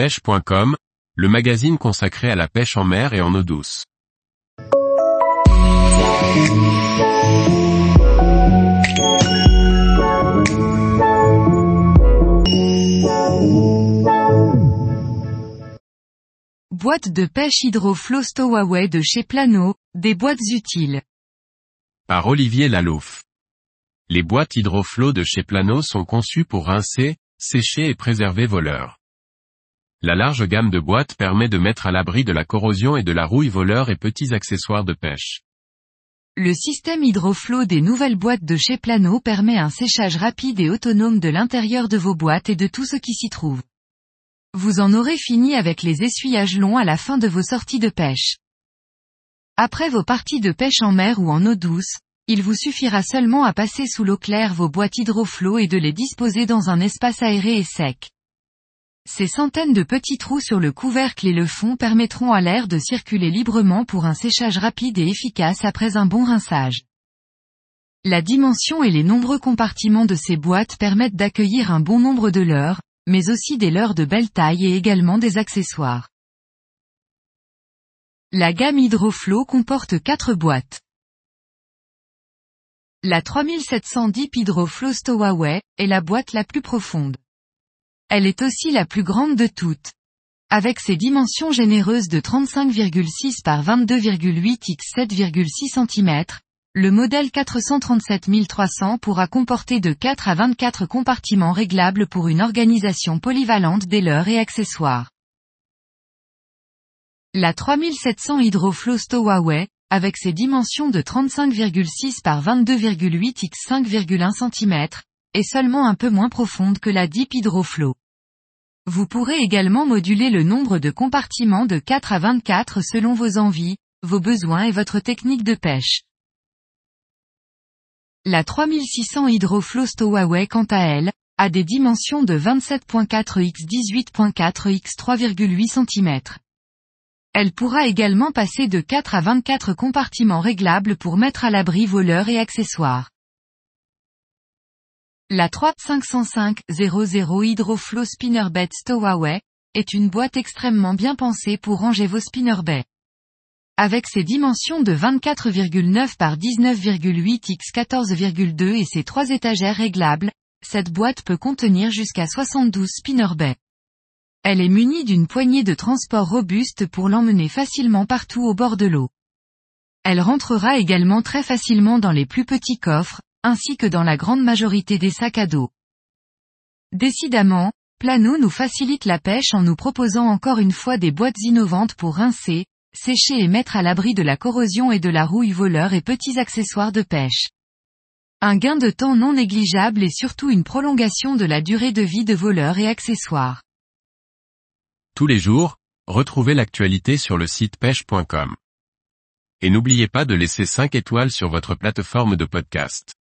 pêche.com, le magazine consacré à la pêche en mer et en eau douce. Boîte de pêche Hydroflow Stowaway de chez Plano, des boîtes utiles. Par Olivier Lalouf. Les boîtes Hydroflow de chez Plano sont conçues pour rincer, sécher et préserver vos leurres. La large gamme de boîtes permet de mettre à l'abri de la corrosion et de la rouille voleurs et petits accessoires de pêche. Le système Hydroflow des nouvelles boîtes de chez Plano permet un séchage rapide et autonome de l'intérieur de vos boîtes et de tout ce qui s'y trouve. Vous en aurez fini avec les essuyages longs à la fin de vos sorties de pêche. Après vos parties de pêche en mer ou en eau douce, il vous suffira seulement à passer sous l'eau claire vos boîtes hydroflow et de les disposer dans un espace aéré et sec. Ces centaines de petits trous sur le couvercle et le fond permettront à l'air de circuler librement pour un séchage rapide et efficace après un bon rinçage. La dimension et les nombreux compartiments de ces boîtes permettent d'accueillir un bon nombre de leurres, mais aussi des leurres de belle taille et également des accessoires. La gamme Hydroflow comporte 4 boîtes. La 3710 Hydroflow Stowaway est la boîte la plus profonde. Elle est aussi la plus grande de toutes. Avec ses dimensions généreuses de 35,6 par 22,8 x 7,6 cm, le modèle 437300 pourra comporter de 4 à 24 compartiments réglables pour une organisation polyvalente des leurres et accessoires. La 3700 Hydroflow Stowaway, avec ses dimensions de 35,6 par 22,8 x 5,1 cm, est seulement un peu moins profonde que la Deep Hydroflow. Vous pourrez également moduler le nombre de compartiments de 4 à 24 selon vos envies, vos besoins et votre technique de pêche. La 3600 Hydroflow Stowaway quant à elle, a des dimensions de 27.4 x 18.4 x 3,8 cm. Elle pourra également passer de 4 à 24 compartiments réglables pour mettre à l'abri voleurs et accessoires. La 3505-00 Hydroflow Spinnerbait Stowaway est une boîte extrêmement bien pensée pour ranger vos spinnerbaits. Avec ses dimensions de 24,9 par 19,8 x 14,2 et ses trois étagères réglables, cette boîte peut contenir jusqu'à 72 spinnerbaits. Elle est munie d'une poignée de transport robuste pour l'emmener facilement partout au bord de l'eau. Elle rentrera également très facilement dans les plus petits coffres, ainsi que dans la grande majorité des sacs à dos. Décidément, Plano nous facilite la pêche en nous proposant encore une fois des boîtes innovantes pour rincer, sécher et mettre à l'abri de la corrosion et de la rouille voleur et petits accessoires de pêche. Un gain de temps non négligeable et surtout une prolongation de la durée de vie de voleurs et accessoires. Tous les jours, retrouvez l'actualité sur le site pêche.com. Et n'oubliez pas de laisser 5 étoiles sur votre plateforme de podcast.